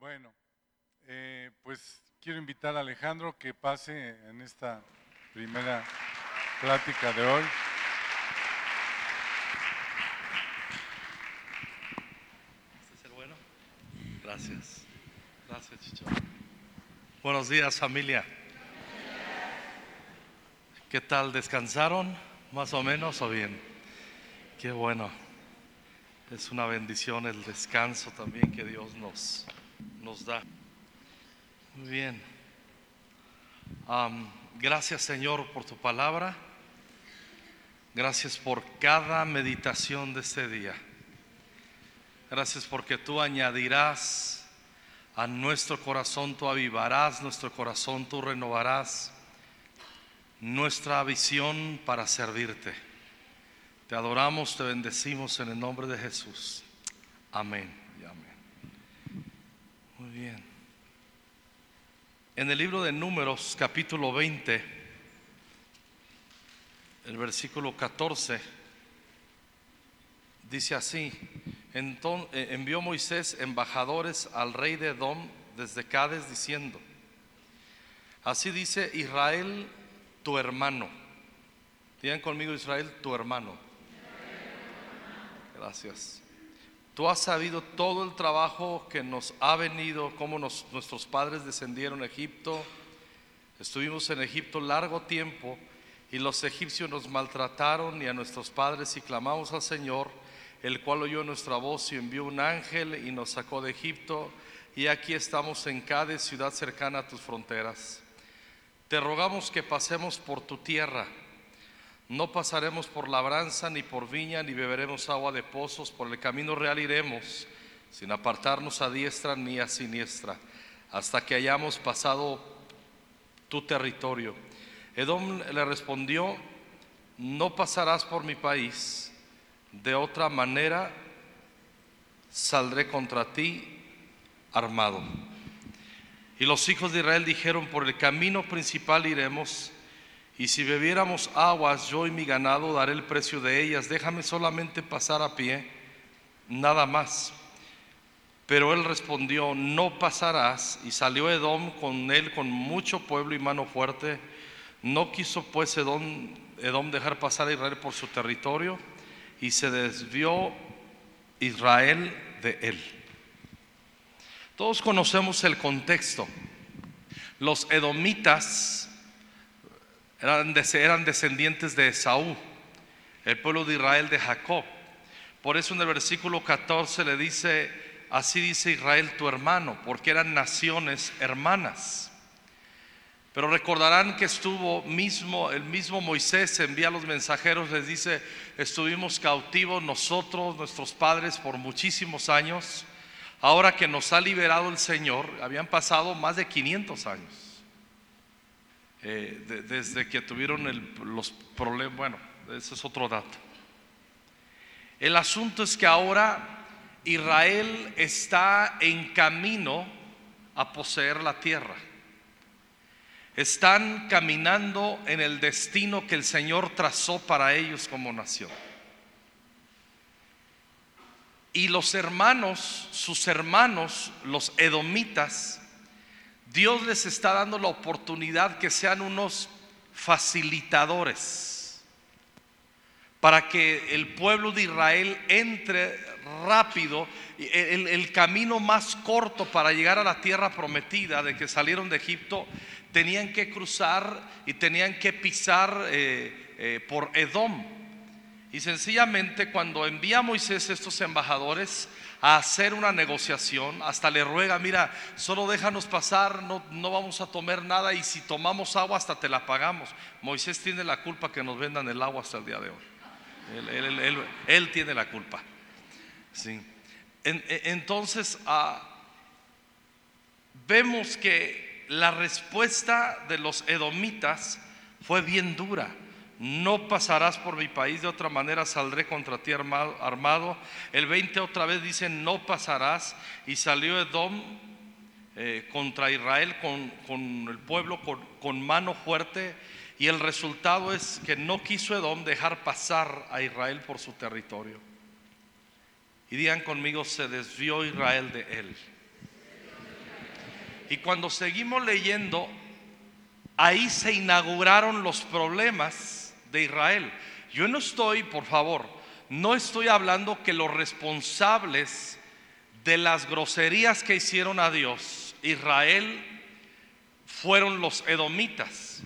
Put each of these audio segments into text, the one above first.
Bueno, eh, pues quiero invitar a Alejandro que pase en esta primera plática de hoy. ¿Este es el bueno? Gracias. Gracias, Chicho. Buenos días, familia. ¿Qué tal? ¿Descansaron? ¿Más o menos o bien? Qué bueno. Es una bendición el descanso también que Dios nos, nos da. Muy bien. Gracias Señor por tu palabra. Gracias por cada meditación de este día. Gracias porque tú añadirás a nuestro corazón, tú avivarás nuestro corazón, tú renovarás nuestra visión para servirte. Te adoramos, te bendecimos en el nombre de Jesús. Amén. Muy bien. En el libro de Números, capítulo 20, el versículo 14, dice así, entonces envió Moisés embajadores al rey de Edom desde Cádiz diciendo, así dice Israel, tu hermano. Digan conmigo Israel, tu hermano. Gracias. Tú has sabido todo el trabajo que nos ha venido, cómo nuestros padres descendieron a Egipto. Estuvimos en Egipto largo tiempo y los egipcios nos maltrataron y a nuestros padres y clamamos al Señor, el cual oyó nuestra voz y envió un ángel y nos sacó de Egipto. Y aquí estamos en Cádiz, ciudad cercana a tus fronteras. Te rogamos que pasemos por tu tierra. No pasaremos por labranza, ni por viña, ni beberemos agua de pozos. Por el camino real iremos, sin apartarnos a diestra ni a siniestra, hasta que hayamos pasado tu territorio. Edom le respondió, no pasarás por mi país, de otra manera saldré contra ti armado. Y los hijos de Israel dijeron, por el camino principal iremos, y si bebiéramos aguas, yo y mi ganado daré el precio de ellas, déjame solamente pasar a pie, nada más. Pero él respondió, no pasarás, y salió Edom con él con mucho pueblo y mano fuerte. No quiso pues Edom, Edom dejar pasar a Israel por su territorio, y se desvió Israel de él. Todos conocemos el contexto. Los edomitas eran, eran descendientes de Esaú, el pueblo de Israel de Jacob. Por eso en el versículo 14 le dice, así dice Israel tu hermano, porque eran naciones hermanas. Pero recordarán que estuvo mismo, el mismo Moisés envía a los mensajeros, les dice, estuvimos cautivos nosotros, nuestros padres, por muchísimos años. Ahora que nos ha liberado el Señor, habían pasado más de 500 años. Eh, de- desde que tuvieron los problemas, bueno, ese es otro dato. El asunto es que ahora Israel está en camino a poseer la tierra. Están caminando en el destino que el Señor trazó para ellos como nación. Y los hermanos, sus hermanos, los edomitas, Dios les está dando la oportunidad que sean unos facilitadores para que el pueblo de Israel entre rápido. El, el camino más corto para llegar a la tierra prometida de que salieron de Egipto, tenían que cruzar y tenían que pisar eh, eh, por Edom. Y sencillamente cuando envía Moisés estos embajadores a hacer una negociación, hasta le ruega, mira, solo déjanos pasar, no, no vamos a tomar nada y si tomamos agua hasta te la pagamos. Moisés tiene la culpa que nos vendan el agua hasta el día de hoy. Él, tiene la culpa. Sí. En- entonces, ah, vemos que la respuesta de los edomitas fue bien dura. No pasarás por mi país, de otra manera saldré contra ti arma- armado. El 20 otra vez dice, no pasarás. Y salió Edom eh, contra Israel con, con el pueblo con, con mano fuerte. Y el resultado es que no quiso Edom dejar pasar a Israel por su territorio. Y digan conmigo, se desvió Israel de él. Y cuando seguimos leyendo, ahí se inauguraron los problemas de Israel. Yo no estoy, por favor, no estoy hablando que los responsables de las groserías que hicieron a Dios, Israel, fueron los edomitas.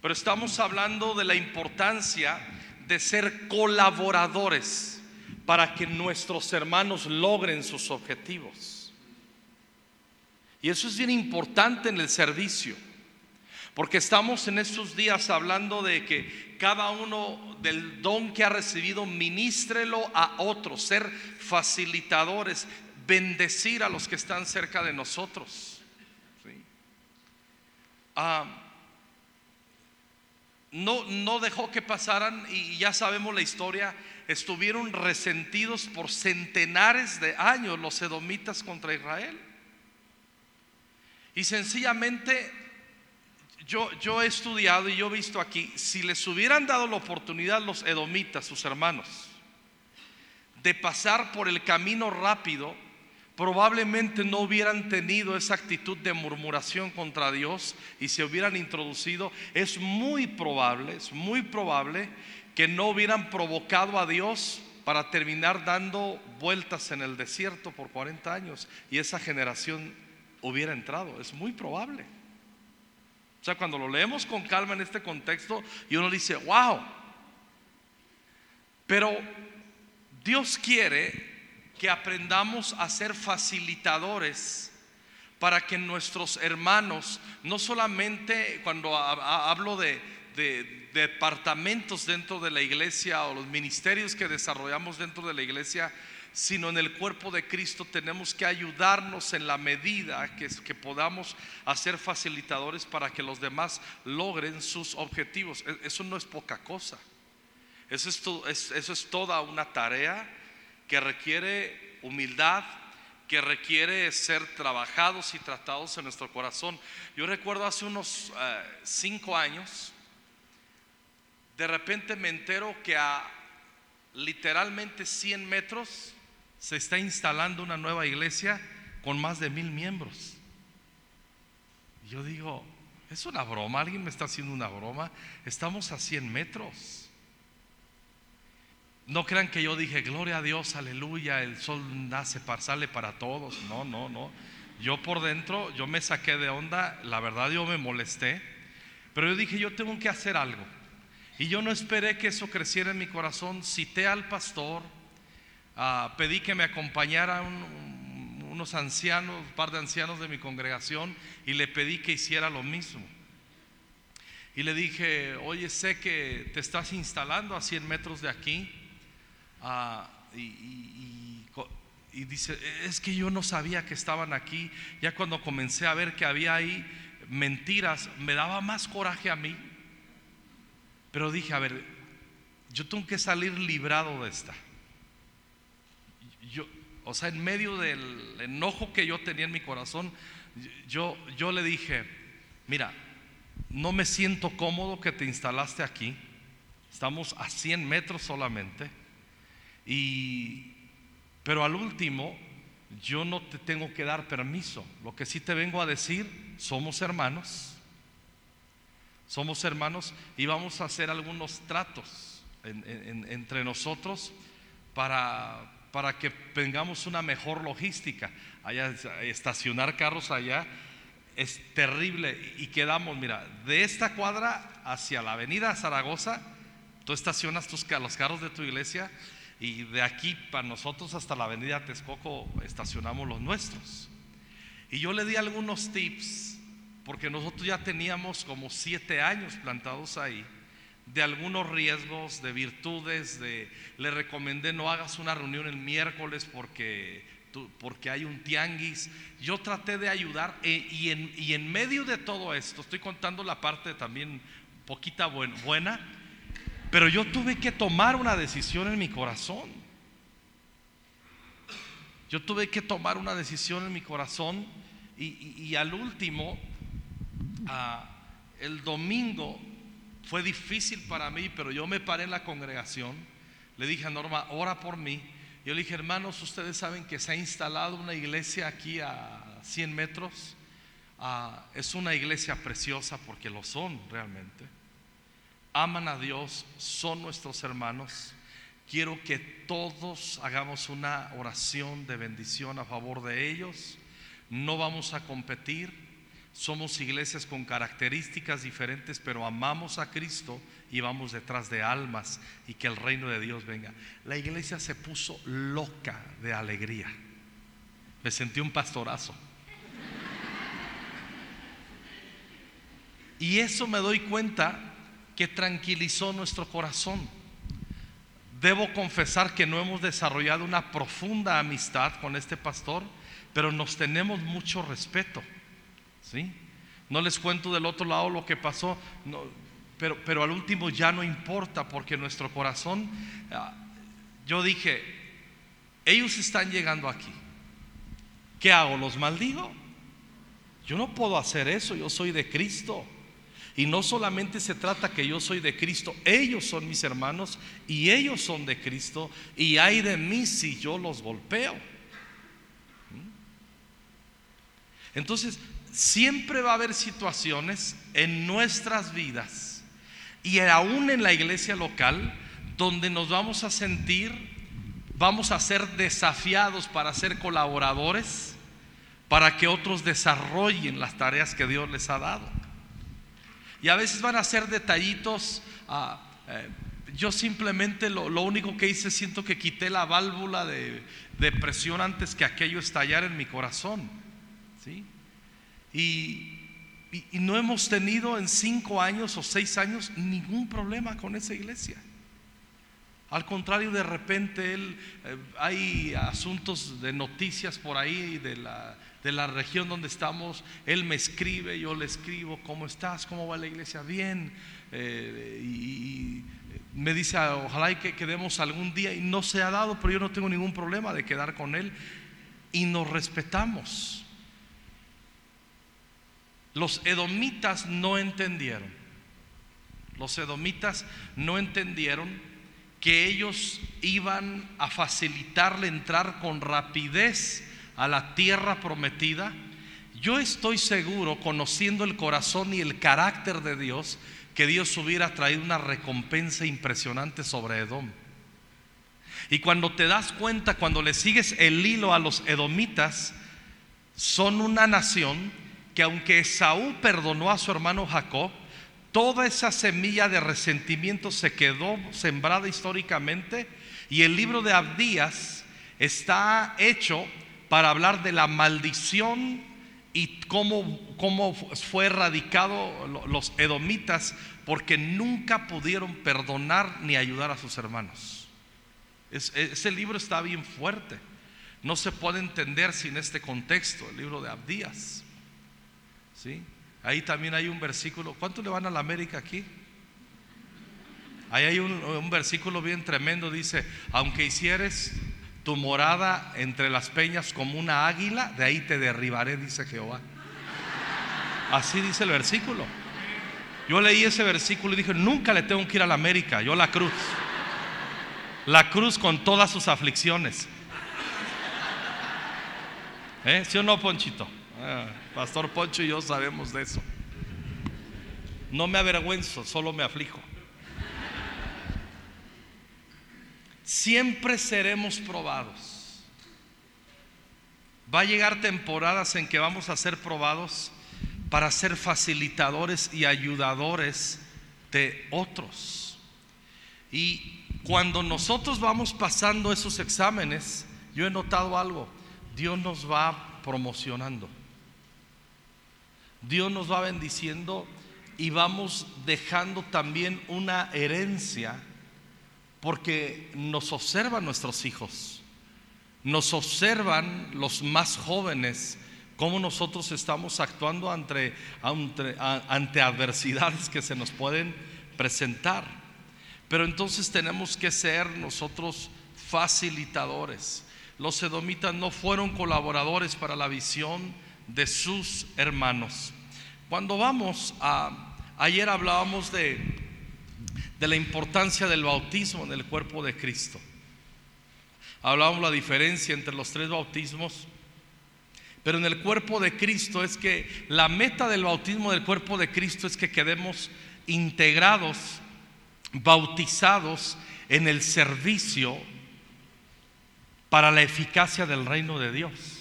Pero estamos hablando de la importancia de ser colaboradores para que nuestros hermanos logren sus objetivos. Y eso es bien importante en el servicio, porque estamos en estos días hablando de que cada uno del don que ha recibido, ministrelo a otros, ser facilitadores, bendecir a los que están cerca de nosotros. Ah, no, no dejó que pasaran, y ya sabemos la historia, estuvieron resentidos por centenares de años los edomitas contra Israel. Y sencillamente yo, he estudiado y yo he visto aquí, si les hubieran dado la oportunidad los edomitas, sus hermanos, de pasar por el camino rápido, probablemente no hubieran tenido esa actitud de murmuración contra Dios y se hubieran introducido, es muy probable, es muy probable que no hubieran provocado a Dios para terminar dando vueltas en el desierto por 40 años y esa generación hubiera entrado, es muy probable. Cuando lo leemos con calma en este contexto y uno dice, wow, pero Dios quiere que aprendamos a ser facilitadores para que nuestros hermanos, no solamente cuando hablo de, departamentos dentro de la iglesia o los ministerios que desarrollamos dentro de la iglesia, sino en el cuerpo de Cristo tenemos que ayudarnos en la medida que, que podamos hacer facilitadores para que los demás logren sus objetivos. E, eso no es poca cosa. Eso es, eso es toda una tarea que requiere humildad, que requiere ser trabajados y tratados en nuestro corazón. Yo recuerdo hace unos eh, cinco años, de repente me entero que a literalmente 100 metros se está instalando una nueva iglesia con más de mil miembros. Yo digo, es una broma, alguien me está haciendo una broma. Estamos a 100 metros. No crean que yo dije, gloria a Dios, aleluya, el sol nace, sale para todos. No, no, no. Yo por dentro, yo me saqué de onda, la verdad yo me molesté, pero yo dije, yo tengo que hacer algo. Y yo no esperé que eso creciera en mi corazón. Cité al pastor, ah, pedí que me acompañara unos ancianos, un par de ancianos de mi congregación, y le pedí que hiciera lo mismo. Y le dije, oye, sé que te estás instalando a 100 metros de aquí Ah, y, dice, es que yo no sabía que estaban aquí. Ya cuando comencé a ver que había ahí mentiras, me daba más coraje a mí. Pero dije, a ver, yo tengo que salir librado de esta. O sea, en medio del enojo que yo tenía en mi corazón, yo, yo le dije, mira, no me siento cómodo que te instalaste aquí. Estamos a 100 metros solamente. Y, pero al último, yo no te tengo que dar permiso. Lo que sí te vengo a decir, somos hermanos. Somos hermanos y vamos a hacer algunos tratos entre nosotros para, para que tengamos una mejor logística. Allá, estacionar carros allá es terrible y quedamos, mira, de esta cuadra hacia la avenida Zaragoza, tú estacionas tus, los carros de tu iglesia y de aquí para nosotros hasta la avenida Texcoco estacionamos los nuestros. Y yo le di algunos tips, porque nosotros ya teníamos como siete años plantados ahí, de algunos riesgos, de virtudes, de, le recomendé no hagas una reunión el miércoles porque, porque hay un tianguis. Yo traté de ayudar e, y, en, y en medio de todo esto, estoy contando la parte también poquita buena, pero yo tuve que tomar una decisión en mi corazón. Yo tuve que tomar una decisión en mi corazón y, al último, ah, el domingo fue difícil para mí, pero yo me paré en la congregación, le dije a Norma, ora por mí. Yo le dije, hermanos, ustedes saben que se ha instalado una iglesia aquí a 100 metros. Ah, es una iglesia preciosa porque lo son realmente. Aman a Dios, son nuestros hermanos. Quiero que todos hagamos una oración de bendición a favor de ellos. No vamos a competir. Somos iglesias con características diferentes, pero amamos a Cristo y vamos detrás de almas y que el reino de Dios venga. La iglesia se puso loca de alegría. Me sentí un pastorazo. Y eso me doy cuenta que tranquilizó nuestro corazón. Debo confesar que no hemos desarrollado una profunda amistad con este pastor, pero nos tenemos mucho respeto. ¿Sí? No les cuento del otro lado lo que pasó, pero, pero al último ya no importa porque nuestro corazón, ah, yo dije, ellos están llegando aquí. ¿Qué hago? ¿Los maldigo? Yo no puedo hacer eso, yo soy de Cristo. Y no solamente se trata que yo soy de Cristo, ellos son mis hermanos y ellos son de Cristo y hay de mí si yo los golpeo. ¿Mm? Entonces, siempre va a haber situaciones en nuestras vidas y aún en la iglesia local donde nos vamos a sentir, vamos a ser desafiados para ser colaboradores, para que otros desarrollen las tareas que Dios les ha dado. Y a veces van a ser detallitos. Ah, eh, yo simplemente lo, único que hice, siento que quité la válvula de, presión antes que aquello estallara en mi corazón. ¿sí? Y, no hemos tenido en cinco años o seis años ningún problema con esa iglesia. Al contrario, de repente él, eh, hay asuntos de noticias por ahí de la, de la región donde estamos, él me escribe, yo le escribo, ¿cómo estás? ¿Cómo va la iglesia? Bien. Eh, y, me dice, ojalá que quedemos algún día, y no se ha dado, pero yo no tengo ningún problema de quedar con él, y nos respetamos. Los edomitas no entendieron, los edomitas no entendieron que ellos iban a facilitarle entrar con rapidez a la tierra prometida, yo estoy seguro, conociendo el corazón y el carácter de Dios, que Dios hubiera traído una recompensa impresionante sobre Edom. Y cuando te das cuenta, cuando le sigues el hilo a los edomitas, son una nación que aunque Esaú perdonó a su hermano Jacob, toda esa semilla de resentimiento se quedó sembrada históricamente y el libro de Abdías está hecho para hablar de la maldición y cómo, cómo fue erradicado los edomitas porque nunca pudieron perdonar ni ayudar a sus hermanos. ese libro está bien fuerte. No se puede entender sin este contexto, el libro de Abdías. ¿Sí? Ahí también hay un versículo. ¿Cuánto le van a la América aquí? Ahí hay un, un versículo bien tremendo. Dice, aunque hicieres tu morada entre las peñas como una águila, de ahí te derribaré, dice Jehová. Así dice el versículo. Yo leí ese versículo y dije, nunca le tengo que ir a la América, yo la cruz. La cruz con todas sus aflicciones. ¿Eh? ¿Sí o no, Ponchito? Ah, Pastor Poncho y yo sabemos de eso. No me avergüenzo, solo me aflijo. siempre seremos probados. Va a llegar temporadas en que vamos a ser probados para ser facilitadores y ayudadores de otros. Y cuando nosotros vamos pasando esos exámenes, yo he notado algo, Dios nos va promocionando. Dios nos va bendiciendo y vamos dejando también una herencia porque nos observan nuestros hijos, nos observan los más jóvenes, cómo nosotros estamos actuando ante, adversidades que se nos pueden presentar. Pero entonces tenemos que ser nosotros facilitadores. Los edomitas no fueron colaboradores para la visión de sus hermanos. Cuando vamos a, ayer hablábamos de de la importancia del bautismo en el cuerpo de Cristo. Hablábamos la diferencia entre los tres bautismos, Pero en el cuerpo de Cristo es que la meta del bautismo del cuerpo de Cristo es que quedemos integrados, bautizados en el servicio para la eficacia del reino de Dios.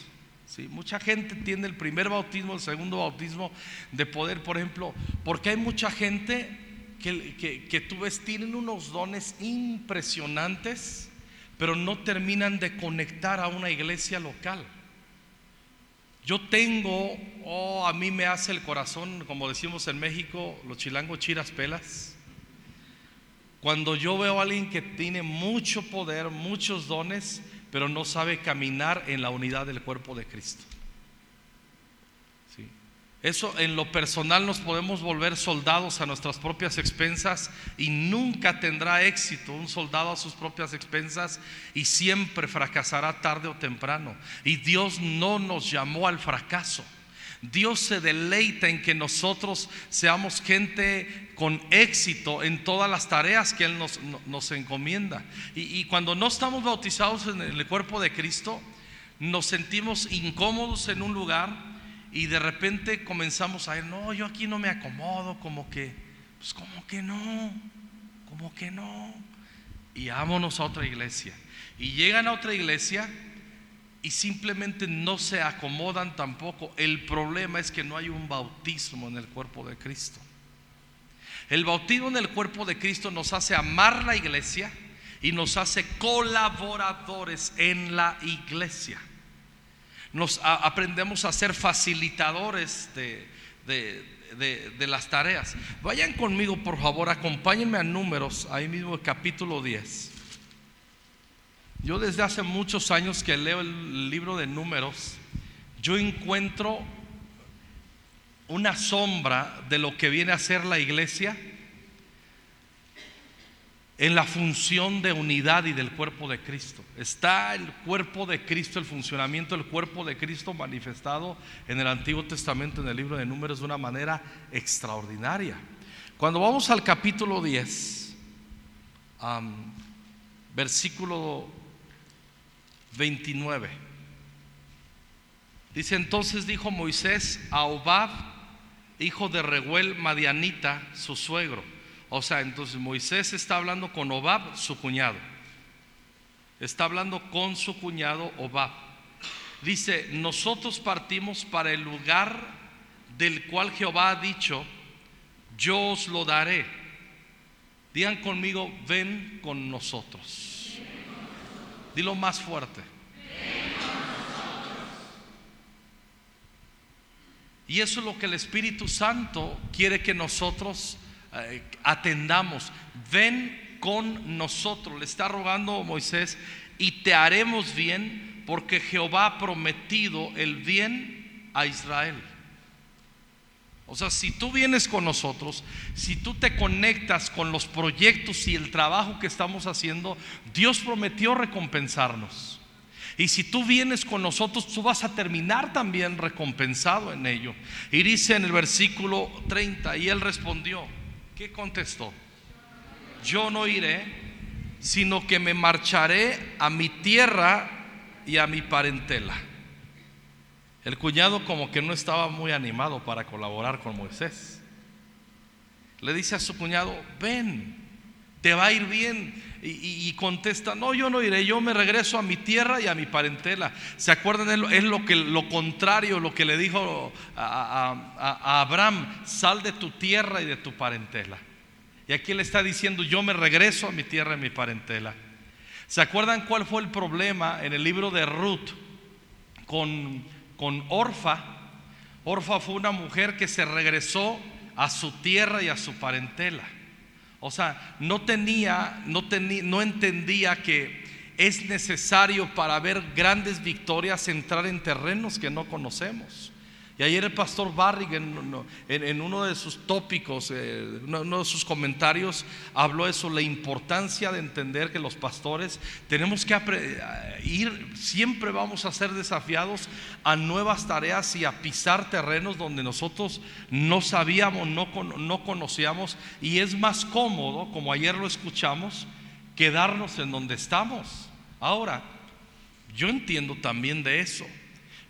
Mucha gente tiene el primer bautismo, el segundo bautismo de poder, por ejemplo, porque hay mucha gente que, que, que tú ves, tienen unos dones impresionantes, pero no terminan de conectar a una iglesia local. Yo tengo, oh, a mí me hace el corazón, como decimos en México, los chilangos chiras pelas. Cuando yo veo a alguien que tiene mucho poder, muchos dones, pero no sabe caminar en la unidad del cuerpo de Cristo. Eso en lo personal nos podemos volver soldados a nuestras propias expensas y nunca tendrá éxito un soldado a sus propias expensas y siempre fracasará tarde o temprano. Y Dios no nos llamó al fracaso. Dios se deleita en que nosotros seamos gente con éxito en todas las tareas que Él nos, nos encomienda. Y, y, cuando no estamos bautizados en el cuerpo de Cristo, nos sentimos incómodos en un lugar y de repente comenzamos a ir, no, yo aquí no me acomodo, como que, pues como que no, como que no. Y vámonos a otra iglesia. Y llegan a otra iglesia y simplemente no se acomodan tampoco. El problema es que no hay un bautismo en el cuerpo de Cristo. El bautismo en el cuerpo de Cristo nos hace amar la iglesia y nos hace colaboradores en la iglesia. Nos aprendemos a ser facilitadores de, de, las tareas. Vayan conmigo, por favor, acompáñenme a números, ahí mismo el capítulo 10. Yo desde hace muchos años que leo el libro de números, yo encuentro una sombra de lo que viene a ser la iglesia en la función de unidad y del cuerpo de Cristo. Está el cuerpo de Cristo, el funcionamiento del cuerpo de Cristo manifestado en el Antiguo Testamento, en el libro de números, de una manera extraordinaria. Cuando vamos al capítulo 10, um, versículo 29. Dice entonces dijo Moisés a Obab, hijo de Rehuel Madianita, su suegro. O sea, entonces Moisés está hablando con Obab, su cuñado. Está hablando con su cuñado Obab. Dice, nosotros partimos para el lugar del cual Jehová ha dicho, yo os lo daré. Digan conmigo, ven con nosotros. Dilo más fuerte. Y eso es lo que el Espíritu Santo quiere que nosotros eh, atendamos. Ven con nosotros. Le está rogando Moisés y te haremos bien porque Jehová ha prometido el bien a Israel. O sea, si tú vienes con nosotros, si tú te conectas con los proyectos y el trabajo que estamos haciendo, Dios prometió recompensarnos. Y si tú vienes con nosotros, tú vas a terminar también recompensado en ello. Y dice en el versículo 30, y él respondió, ¿qué contestó? Yo no iré, sino que me marcharé a mi tierra y a mi parentela. El cuñado como que no estaba muy animado para colaborar con Moisés. Le dice a su cuñado, ven, te va a ir bien. Y, contesta, no, yo no iré, yo me regreso a mi tierra y a mi parentela. ¿Se acuerdan? Es lo, que, lo contrario, lo que le dijo a, a, a Abraham, sal de tu tierra y de tu parentela. Y aquí le está diciendo, yo me regreso a mi tierra y mi parentela. ¿Se acuerdan cuál fue el problema en el libro de Ruth con con Orfa. Orfa fue una mujer que se regresó a su tierra y a su parentela. O sea, no tenía, no tenía, no entendía que es necesario para ver grandes victorias entrar en terrenos que no conocemos. Y ayer el pastor Barrig en, uno de sus tópicos, eh, uno de sus comentarios, habló eso, la importancia de entender que los pastores tenemos que ir, siempre vamos a ser desafiados a nuevas tareas y a pisar terrenos donde nosotros no sabíamos, no conocíamos, y es más cómodo, como ayer lo escuchamos, quedarnos en donde estamos. Ahora, yo entiendo también de eso.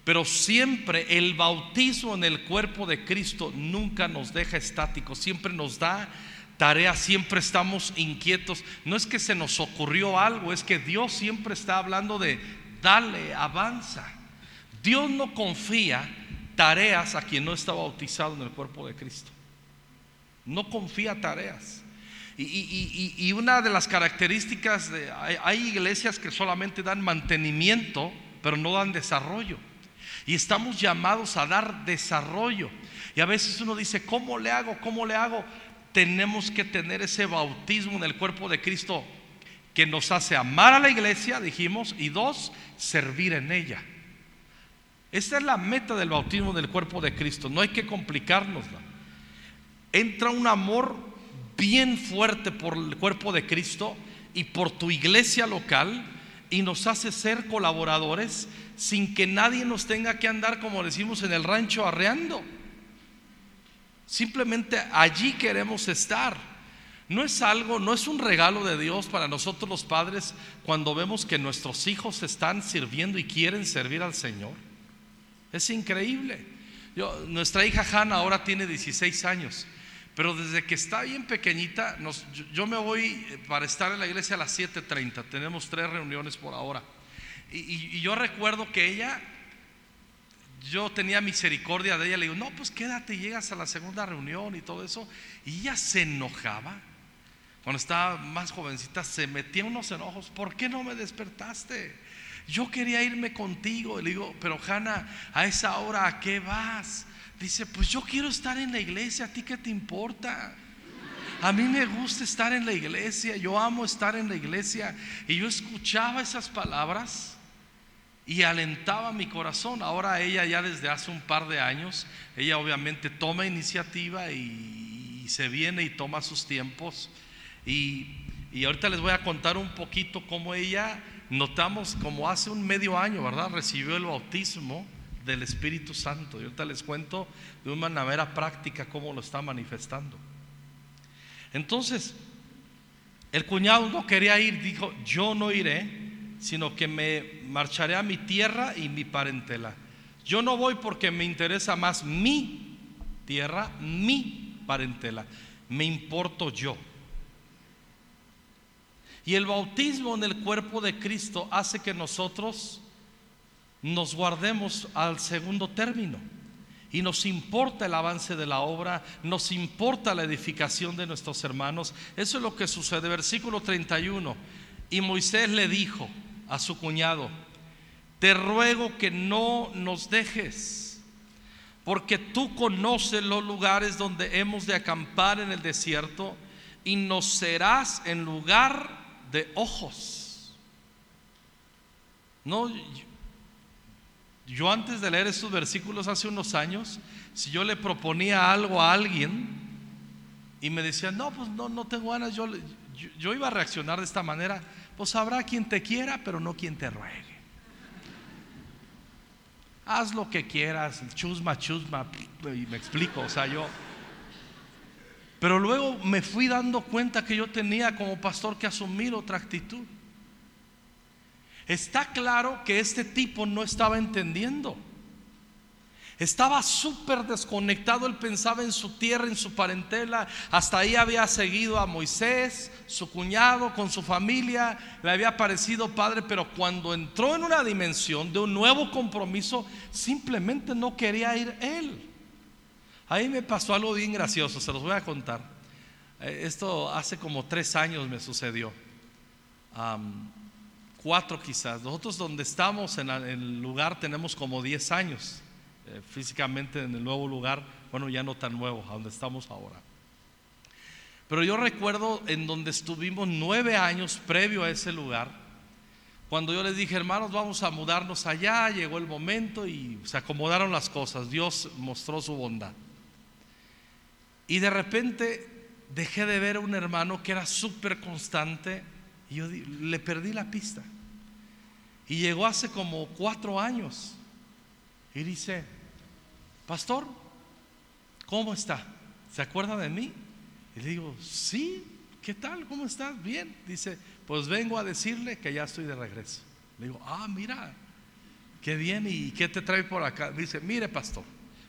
Pero siempre el bautismo en el cuerpo de Cristo nunca nos deja estáticos, siempre nos da tarea, siempre estamos inquietos. No es que se nos ocurrió algo, es que Dios siempre está hablando de dale, avanza. Dios no confía tareas a quien no está bautizado en el cuerpo de Cristo. No confía tareas. Y, una de las características de hay iglesias que solamente dan mantenimiento, pero no dan desarrollo. Y estamos llamados a dar desarrollo. Y a veces uno dice, ¿cómo le hago? ¿Cómo le hago? Tenemos que tener ese bautismo en el cuerpo de Cristo que nos hace amar a la iglesia, dijimos, y dos, servir en ella. Esta es la meta del bautismo del cuerpo de Cristo. No hay que complicarnos. Entra un amor bien fuerte por el cuerpo de Cristo y por tu iglesia local y nos hace ser colaboradores sin que nadie nos tenga que andar, como decimos en el rancho, arreando. Simplemente allí queremos estar. No es algo, no es un regalo de Dios para nosotros los padres cuando vemos que nuestros hijos están sirviendo y quieren servir al Señor. Es increíble. Yo, nuestra hija Hannah ahora tiene 16 años, pero desde que está bien pequeñita, yo, me voy para estar en la iglesia a las 7.30. Tenemos tres reuniones por ahora. Y, yo recuerdo que ella, yo tenía misericordia de ella, le digo, no, pues quédate, llegas a la segunda reunión y todo eso. Y ella se enojaba. Cuando estaba más jovencita, se metía unos enojos. ¿Por qué no me despertaste? Yo quería irme contigo. Le digo, pero Hanna, a esa hora, ¿a qué vas? Dice, pues yo quiero estar en la iglesia, ¿a ti qué te importa? A mí me gusta estar en la iglesia, yo amo estar en la iglesia. Y yo escuchaba esas palabras y alentaba mi corazón. Ahora ella ya desde hace un par de años, ella obviamente toma iniciativa y, se viene y toma sus tiempos. Y, y, ahorita les voy a contar un poquito cómo ella, notamos como hace un medio año, ¿verdad? Recibió el bautismo del Espíritu Santo. Y ahorita les cuento de una manera práctica cómo lo está manifestando. Entonces, el cuñado no quería ir, dijo, yo no iré sino que me marcharé a mi tierra y mi parentela. Yo no voy porque me interesa más mi tierra, mi parentela. Me importo yo. Y el bautismo en el cuerpo de Cristo hace que nosotros nos guardemos al segundo término. Y nos importa el avance de la obra, nos importa la edificación de nuestros hermanos. Eso es lo que sucede. Versículo 31. Y Moisés le dijo, a su cuñado, te ruego que no nos dejes, porque tú conoces los lugares donde hemos de acampar en el desierto y nos serás en lugar de ojos. No, yo antes de leer estos versículos hace unos años, si yo le proponía algo a alguien y me decía, no, pues no, no tengo ganas, yo, yo iba a reaccionar de esta manera pues habrá quien te quiera, pero no quien te ruegue. Haz lo que quieras, chusma, chusma, y me explico, o sea, yo... Pero luego me fui dando cuenta que yo tenía como pastor que asumir otra actitud. Está claro que este tipo no estaba entendiendo. Estaba súper desconectado, él pensaba en su tierra, en su parentela. Hasta ahí había seguido a Moisés, su cuñado, con su familia, le había parecido padre, pero cuando entró en una dimensión de un nuevo compromiso, simplemente no quería ir él. Ahí me pasó algo bien gracioso, se los voy a contar. Eh, esto hace como tres años me sucedió. Cuatro quizás. Nosotros donde estamos en el lugar tenemos como diez años. Eh, físicamente en el nuevo lugar, bueno, ya no tan nuevo, a donde estamos ahora. Pero yo recuerdo en donde estuvimos nueve años previo a ese lugar, cuando yo les dije, hermanos, vamos a mudarnos allá, llegó el momento y se acomodaron las cosas, Dios mostró su bondad. Y de repente dejé de ver a un hermano que era súper constante y yo le perdí la pista. Y llegó hace como cuatro años y dice, pastor, ¿cómo está? ¿Se acuerda de mí? Y le digo, sí, ¿qué tal? ¿Cómo estás? Bien. Dice, pues vengo a decirle que ya estoy de regreso. Le digo, ah, mira, qué bien, ¿y qué te trae por acá? dice, mire pastor,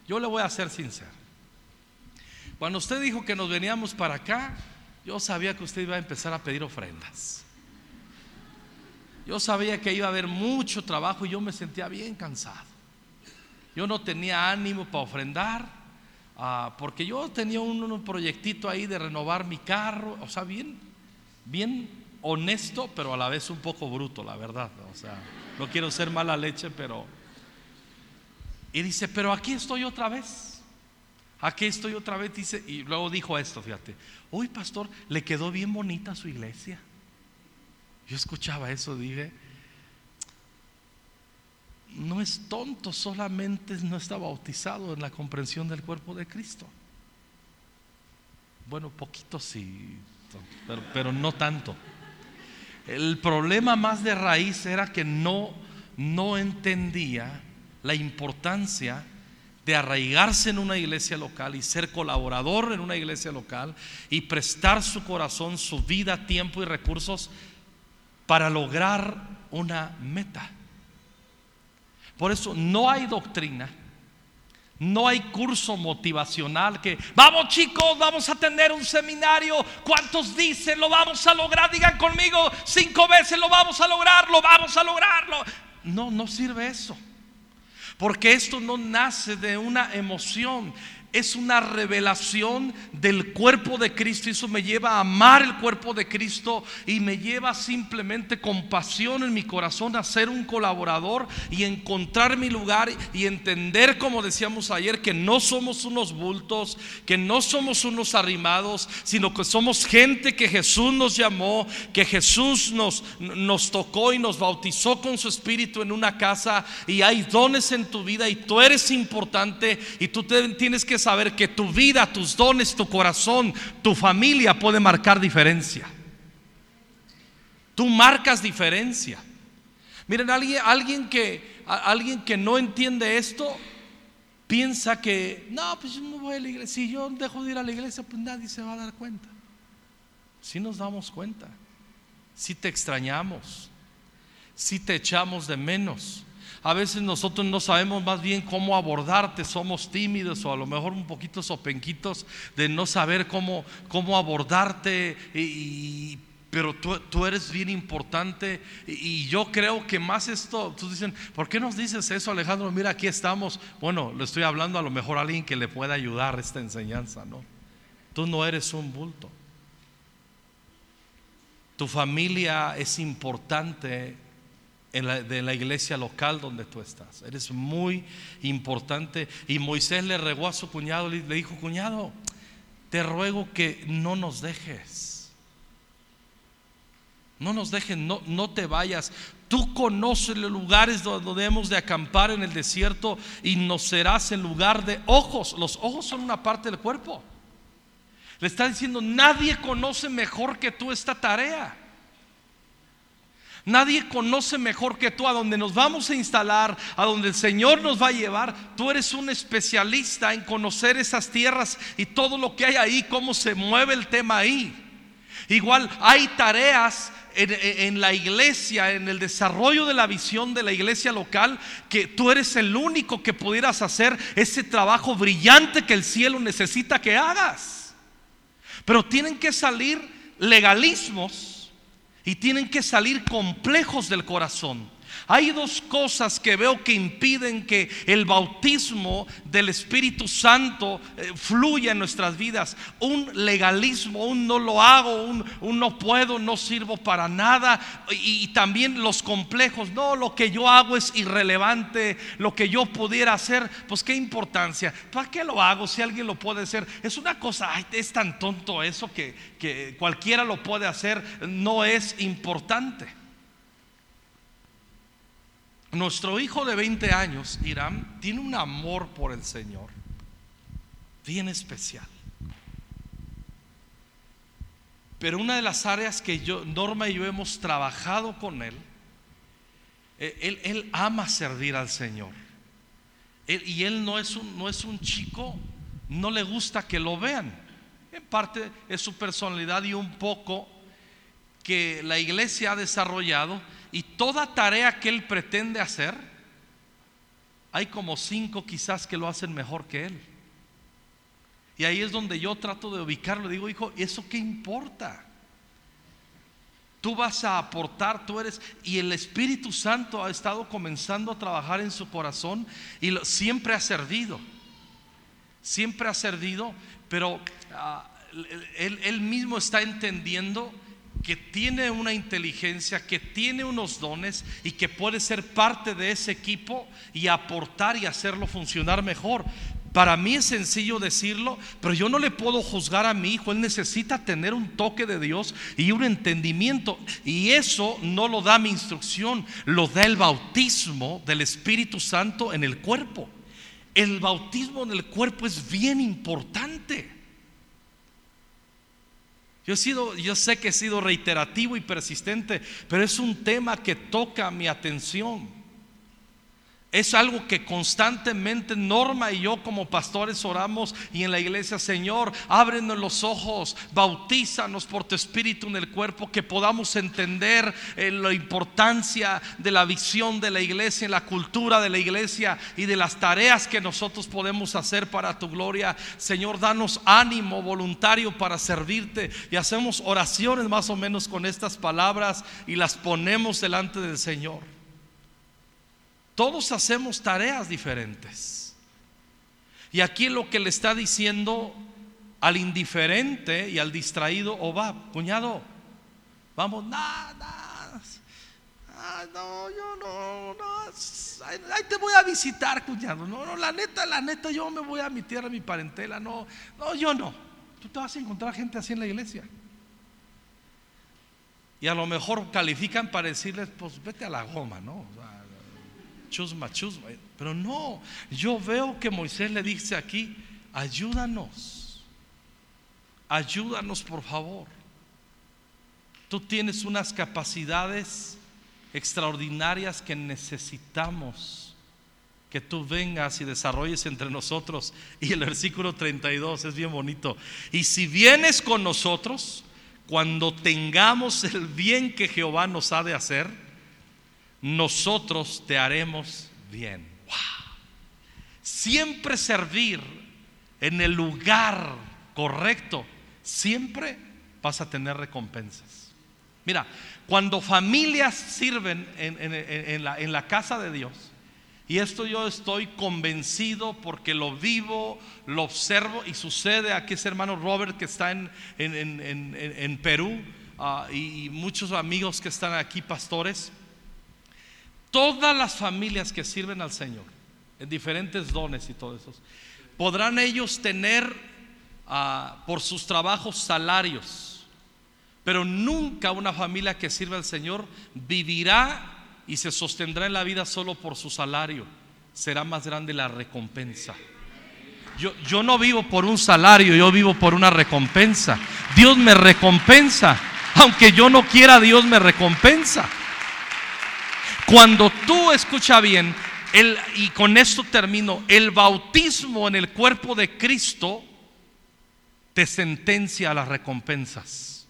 yo le voy a ser sincero. Cuando usted dijo que nos veníamos para acá, yo sabía que usted iba a empezar a pedir ofrendas. Yo sabía que iba a haber mucho trabajo y yo me sentía bien cansado. Yo no tenía ánimo para ofrendar, ah, porque yo tenía un, proyectito ahí de renovar mi carro, o sea, bien, bien honesto, pero a la vez un poco bruto, la verdad. O sea, no quiero ser mala leche, pero... Y dice, pero aquí estoy otra vez. Aquí estoy otra vez, dice, y luego dijo esto, fíjate, uy pastor, le quedó bien bonita su iglesia. Yo escuchaba eso, dije, no es tonto, solamente no está bautizado en la comprensión del cuerpo de Cristo. Bueno, poquito sí, pero, pero no tanto. El problema más de raíz era que no, no entendía la importancia de arraigarse en una iglesia local y ser colaborador en una iglesia local y prestar su corazón, su vida, tiempo y recursos para lograr una meta. Por eso no hay doctrina, no hay curso motivacional que, vamos chicos, vamos a tener un seminario. ¿Cuántos dicen lo vamos a lograr? Digan conmigo cinco veces, lo vamos a lograr, lo vamos a lograrlo. No, no sirve eso. Porque esto no nace de una emoción, es una revelación del cuerpo de Cristo. Eso me lleva a amar el cuerpo de Cristo y me lleva simplemente con pasión en mi corazón a ser un colaborador y encontrar mi lugar y entender, como decíamos ayer, que no somos unos bultos, que no somos unos arrimados, sino que somos gente que Jesús nos llamó, que Jesús nos, nos tocó y nos bautizó con su espíritu en una casa y hay dones en tu vida y tú eres importante y tú tienes que saber que tu vida, tus dones, tu corazón, tu familia puede marcar diferencia. Tú marcas diferencia. Miren, alguien, alguien, que, alguien que no entiende esto piensa que, no, pues yo no voy a la iglesia. Si yo dejo de ir a la iglesia, pues nadie se va a dar cuenta. Si nos damos cuenta, si te extrañamos, si te echamos de menos. A veces nosotros no sabemos más bien cómo abordarte, somos tímidos o a lo mejor un poquito sopenquitos de no saber cómo, cómo abordarte, y, pero tú, tú, eres bien importante y, yo creo que más esto, tú dicen, ¿por qué nos dices eso Alejandro? Mira, aquí estamos. Bueno, le estoy hablando a lo mejor a alguien que le pueda ayudar esta enseñanza, ¿no? Tú no eres un bulto. Tu familia es importante de la iglesia local donde tú estás. Eres muy importante. Y Moisés le regó a su cuñado, le dijo, cuñado, te ruego que no nos dejes. No nos dejes, no, no te vayas. Tú conoces los lugares donde debemos de acampar en el desierto y nos serás en lugar de ojos. Los ojos son una parte del cuerpo. Le está diciendo, nadie conoce mejor que tú esta tarea. Nadie conoce mejor que tú a donde nos vamos a instalar, a donde el Señor nos va a llevar. Tú eres un especialista en conocer esas tierras y todo lo que hay ahí, cómo se mueve el tema ahí. Igual hay tareas en, la iglesia, en el desarrollo de la visión de la iglesia local, que tú eres el único que pudieras hacer ese trabajo brillante que el cielo necesita que hagas. Pero tienen que salir legalismos y tienen que salir complejos del corazón. Hay dos cosas que veo que impiden que el bautismo del Espíritu Santo eh, fluya en nuestras vidas. Un legalismo, un no lo hago, un, no puedo, no sirvo para nada. Y, también los complejos, no, lo que yo hago es irrelevante, lo que yo pudiera hacer, pues qué importancia. ¿Para qué lo hago si alguien lo puede hacer? Es una cosa, es tan tonto eso que, que cualquiera lo puede hacer, no es importante. Nuestro hijo de 20 años, Irán, tiene un amor por el Señor bien especial. Pero una de las áreas que yo, Norma y yo hemos trabajado con él, eh, él, ama servir al Señor. y él no es, un, no es un chico, no le gusta que lo vean. En parte es su personalidad y un poco que la iglesia ha desarrollado y toda tarea que él pretende hacer, hay como cinco quizás que lo hacen mejor que él. Y ahí es donde yo trato de ubicarlo. Digo, hijo, ¿eso qué importa? Tú vas a aportar, tú eres, y el Espíritu Santo ha estado comenzando a trabajar en su corazón y siempre ha servido, siempre ha servido, pero ah, él mismo está entendiendo que tiene una inteligencia, que tiene unos dones y que puede ser parte de ese equipo y aportar y hacerlo funcionar mejor. Para mí es sencillo decirlo, pero yo no le puedo juzgar a mi hijo. Él necesita tener un toque de Dios y un entendimiento. Y eso no lo da mi instrucción, lo da el bautismo del Espíritu Santo en el cuerpo. El bautismo en el cuerpo es bien importante. Yo, he sido, yo sé que he sido reiterativo y persistente, pero es un tema que toca mi atención. Es algo que constantemente Norma y yo como pastores oramos y en la iglesia, Señor, ábrenos los ojos, bautízanos por tu espíritu en el cuerpo, que podamos entender eh, la importancia de la visión de la iglesia, la cultura de la iglesia y de las tareas que nosotros podemos hacer para tu gloria. Señor, danos ánimo voluntario para servirte y hacemos oraciones más o menos con estas palabras y las ponemos delante del Señor. Todos hacemos tareas diferentes. Y aquí lo que le está diciendo al indiferente y al distraído, o va, cuñado, vamos, nada, no, yo no, no, ahí te voy a visitar, cuñado. No, no, la neta, la neta, yo me voy a mi tierra, mi parentela, no, no, yo no. Tú te vas a encontrar gente así en la iglesia. Y a lo mejor califican para decirles, pues vete a la goma, ¿no? Chusma, chusma. Pero no, yo veo que Moisés le dice aquí, ayúdanos, ayúdanos por favor. Tú tienes unas capacidades extraordinarias que necesitamos que tú vengas y desarrolles entre nosotros. Y el versículo 32 es bien bonito. Y si vienes con nosotros, cuando tengamos el bien que Jehová nos ha de hacer, nosotros te haremos bien. Siempre servir en el lugar correcto, siempre vas a tener recompensas. Mira, cuando familias sirven en, la, casa de Dios, y esto yo estoy convencido porque lo vivo, lo observo y sucede aquí ese hermano Robert que está en, en Perú ah, y muchos amigos que están aquí, pastores. Todas las familias que sirven al Señor, en diferentes dones y todo eso, podrán ellos tener ah, por sus trabajos salarios, pero nunca una familia que sirve al Señor vivirá y se sostendrá en la vida solo por su salario. Será más grande la recompensa. Yo, yo no vivo por un salario, yo vivo por una recompensa. Dios me recompensa. Aunque yo no quiera, Dios me recompensa. Cuando tú escucha bien, el, y con esto termino, el bautismo en el cuerpo de Cristo te sentencia a las recompensas.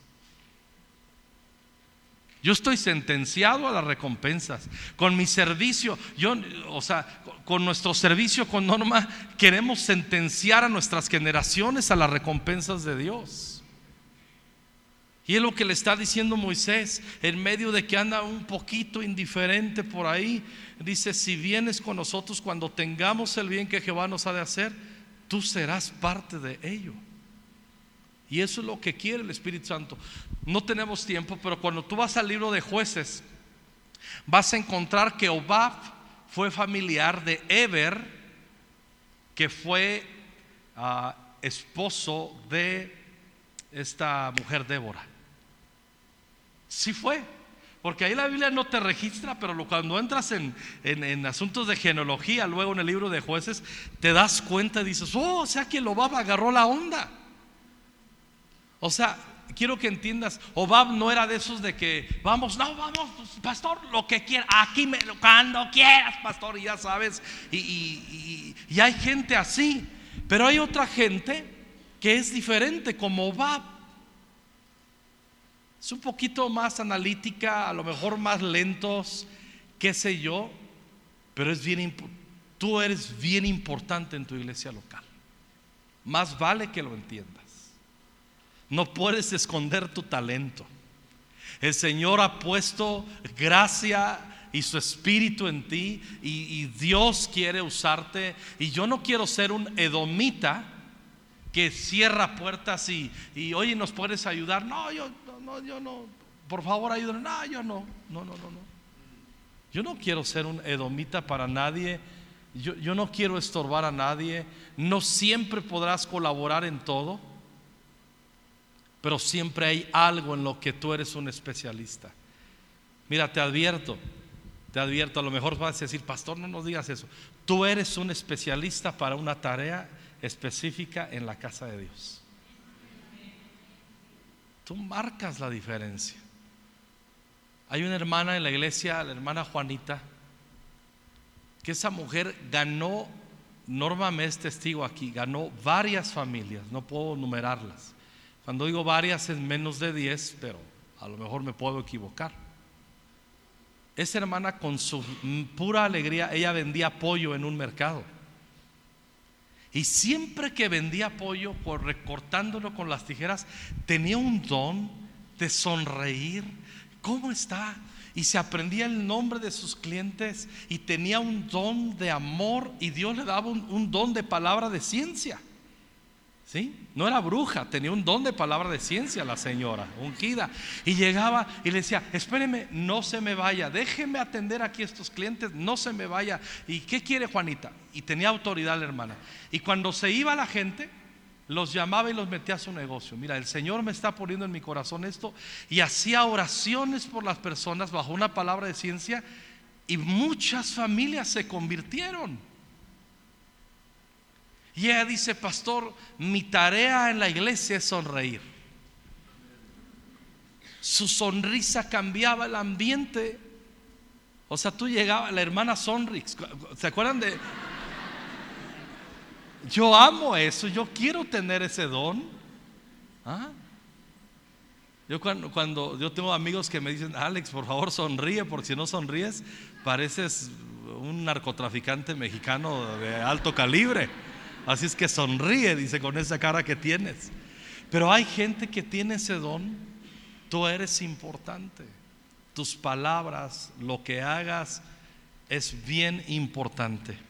Yo estoy sentenciado a las recompensas. Con mi servicio, yo, o sea, con nuestro servicio con Norma, queremos sentenciar a nuestras generaciones a las recompensas de Dios. Y es lo que le está diciendo Moisés en medio de que anda un poquito indiferente por ahí. Dice, si vienes con nosotros cuando tengamos el bien que Jehová nos ha de hacer, tú serás parte de ello. Y eso es lo que quiere el Espíritu Santo. No tenemos tiempo, pero cuando tú vas al libro de jueces, vas a encontrar que Obab fue familiar de Eber, que fue ah, esposo de esta mujer Débora. Sí fue. Porque ahí la Biblia no te registra, pero cuando entras en, asuntos de genealogía, luego en el libro de jueces, te das cuenta y dices, oh, o sea que Obab agarró la onda. O sea, quiero que entiendas, Obab no era de esos de que, vamos, no, vamos, pastor, lo que quiera, aquí, me, cuando quieras, pastor, y ya sabes, y, y hay gente así, pero hay otra gente que es diferente, como Obab. Es un poquito más analítica, a lo mejor más lentos, qué sé yo, pero es bien Tú eres bien importante en tu iglesia local. Más vale que lo entiendas. No puedes esconder tu talento. El Señor ha puesto gracia y su espíritu en ti y, Dios quiere usarte. Y yo no quiero ser un edomita que cierra puertas y, y oye, ¿nos puedes ayudar? No, yo no, yo no. Por favor, ayúdame. No, yo no. No, no, no, no. Yo no quiero ser un edomita para nadie. Yo, yo no quiero estorbar a nadie. No siempre podrás colaborar en todo. Pero siempre hay algo en lo que tú eres un especialista. Mira, te advierto, te advierto, a lo mejor vas a decir, pastor, no nos digas eso. Tú eres un especialista para una tarea específica en la casa de Dios. Tú marcas la diferencia. Hay una hermana en la iglesia, la hermana Juanita, que esa mujer ganó, Norma me es testigo aquí, ganó varias familias, no puedo numerarlas. Cuando digo varias es menos de 10, pero a lo mejor me puedo equivocar. Esa hermana con su pura alegría, ella vendía pollo en un mercado. Y siempre que vendía pollo, por recortándolo con las tijeras, tenía un don de sonreír, ¿Cómo está? Y se aprendía el nombre de sus clientes y tenía un don de amor y Dios le daba un, don de palabra de ciencia. ¿Sí? No era bruja, tenía un don de palabra de ciencia la señora, ungida. Y llegaba y le decía, espéreme, no se me vaya, déjeme atender aquí a estos clientes, no se me vaya. ¿Y qué quiere Juanita? Y tenía autoridad la hermana. Y cuando se iba la gente, los llamaba y los metía a su negocio. Mira, el Señor me está poniendo en mi corazón esto y hacía oraciones por las personas bajo una palabra de ciencia y muchas familias se convirtieron. Y ella dice, pastor, mi tarea en la iglesia es sonreír. Su sonrisa cambiaba el ambiente. O sea, tú llegabas, la hermana Sonrix, ¿se acuerdan de yo amo eso, yo quiero tener ese don. ¿Ah? Yo cuando, cuando, yo tengo amigos que me dicen, Alex, por favor sonríe, porque si no sonríes, pareces un narcotraficante mexicano de alto calibre. Así es que sonríe, dice, con esa cara que tienes. Pero hay gente que tiene ese don. Tú eres importante. Tus palabras, lo que hagas, es bien importante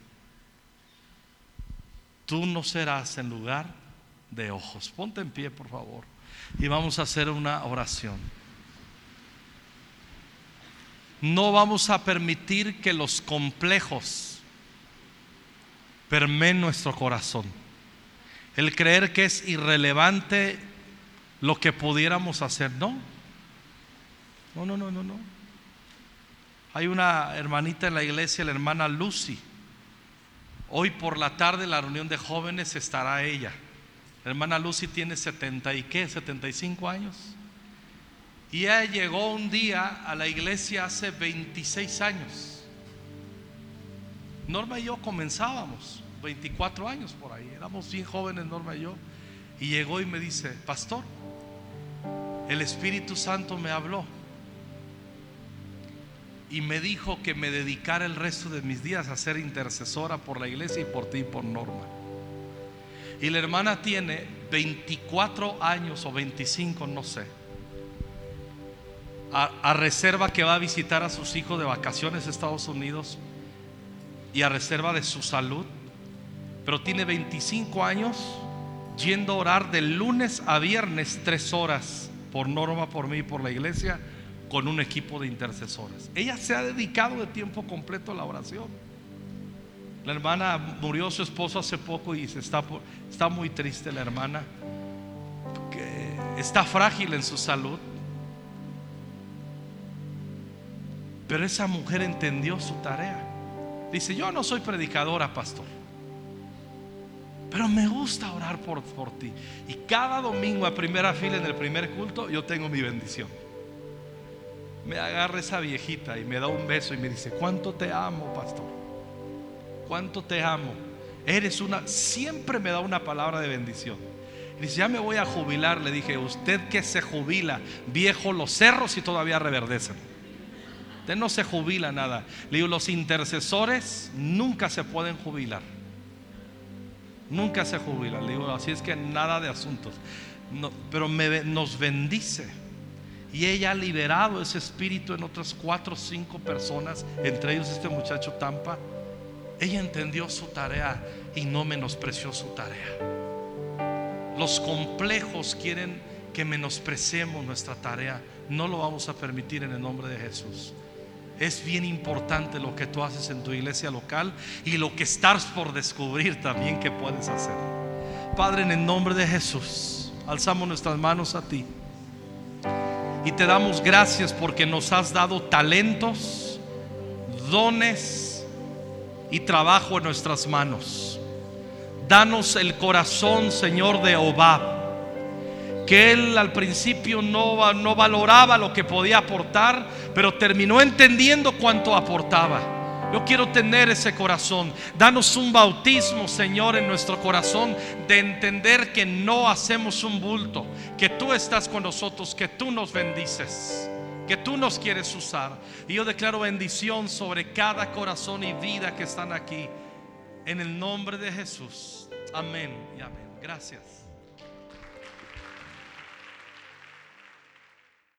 tú no serás en lugar de ojos. Ponte en pie, por favor. Y vamos a hacer una oración. No vamos a permitir que los complejos permeen nuestro corazón. El creer que es irrelevante lo que pudiéramos hacer. No. No, no, no, no, no. Hay una hermanita en la iglesia, la hermana Lucy Hoy por la tarde la reunión de jóvenes estará ella. La hermana Lucy tiene 70 y qué, 75 años. Y ella llegó un día a la iglesia hace 26 años. Norma y yo comenzábamos, 24 años por ahí, éramos bien jóvenes Norma y yo. Y llegó y me dice, pastor, el Espíritu Santo me habló y me dijo que me dedicara el resto de mis días a ser intercesora por la iglesia y por ti y por Norma. Y la hermana tiene 24 años o 25, no sé. A, reserva que va a visitar a sus hijos de vacaciones a Estados Unidos y a reserva de su salud. Pero tiene 25 años yendo a orar de lunes a viernes tres horas por Norma, por mí y por la iglesia con un equipo de intercesores. Ella se ha dedicado de tiempo completo a la oración. La hermana murió su esposo hace poco y se está, está muy triste la hermana. está frágil en su salud. Pero esa mujer entendió su tarea. Dice, yo no soy predicadora, pastor. Pero me gusta orar por, por ti. Y cada domingo a primera fila en el primer culto yo tengo mi bendición me agarra esa viejita y me da un beso y me dice, ¿cuánto te amo, pastor? ¿Cuánto te amo? Eres una, siempre me da una palabra de bendición. Dice, ya me voy a jubilar. Le dije, usted que se jubila, viejo los cerros y todavía reverdecen. Usted no se jubila nada. Le digo, los intercesores nunca se pueden jubilar. Nunca se jubilan. Le digo, así es que nada de asuntos. Pero me- nos bendice. Y ella ha liberado ese espíritu en otras cuatro o cinco personas, entre ellos este muchacho Tampa. Ella entendió su tarea y no menospreció su tarea. Los complejos quieren que menospreciemos nuestra tarea. No lo vamos a permitir en el nombre de Jesús. Es bien importante lo que tú haces en tu iglesia local y lo que estás por descubrir también que puedes hacer. Padre, en el nombre de Jesús, alzamos nuestras manos a ti y te damos gracias porque nos has dado talentos, dones y trabajo en nuestras manos. Danos el corazón, Señor, de Obab que él al principio no, no valoraba lo que podía aportar, pero terminó entendiendo cuánto aportaba. Yo quiero tener ese corazón. Danos un bautismo, Señor, en nuestro corazón de entender que no hacemos un bulto, que tú estás con nosotros, que tú nos bendices, que tú nos quieres usar. Y yo declaro bendición sobre cada corazón y vida que están aquí. En el nombre de Jesús. Amén y amén. Gracias.